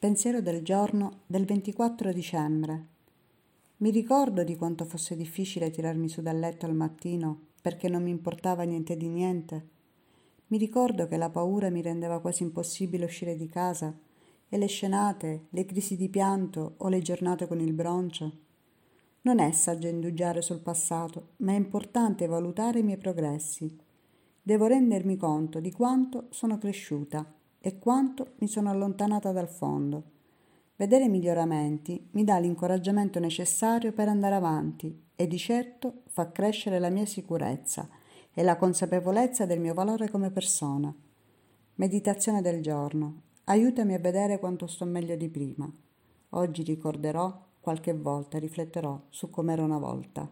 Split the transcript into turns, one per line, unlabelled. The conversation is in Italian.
Pensiero del giorno del 24 dicembre. Mi ricordo di quanto fosse difficile tirarmi su dal letto al mattino perché non mi importava niente di niente. Mi ricordo che la paura mi rendeva quasi impossibile uscire di casa e le scenate, le crisi di pianto o le giornate con il broncio. Non è saggio indugiare sul passato, ma è importante valutare i miei progressi. Devo rendermi conto di quanto sono cresciuta e quanto mi sono allontanata dal fondo. Vedere i miglioramenti mi dà l'incoraggiamento necessario per andare avanti e di certo fa crescere la mia sicurezza e la consapevolezza del mio valore come persona. Meditazione del giorno. Aiutami a vedere quanto sto meglio di prima. Oggi ricorderò, qualche volta rifletterò su com'era una volta.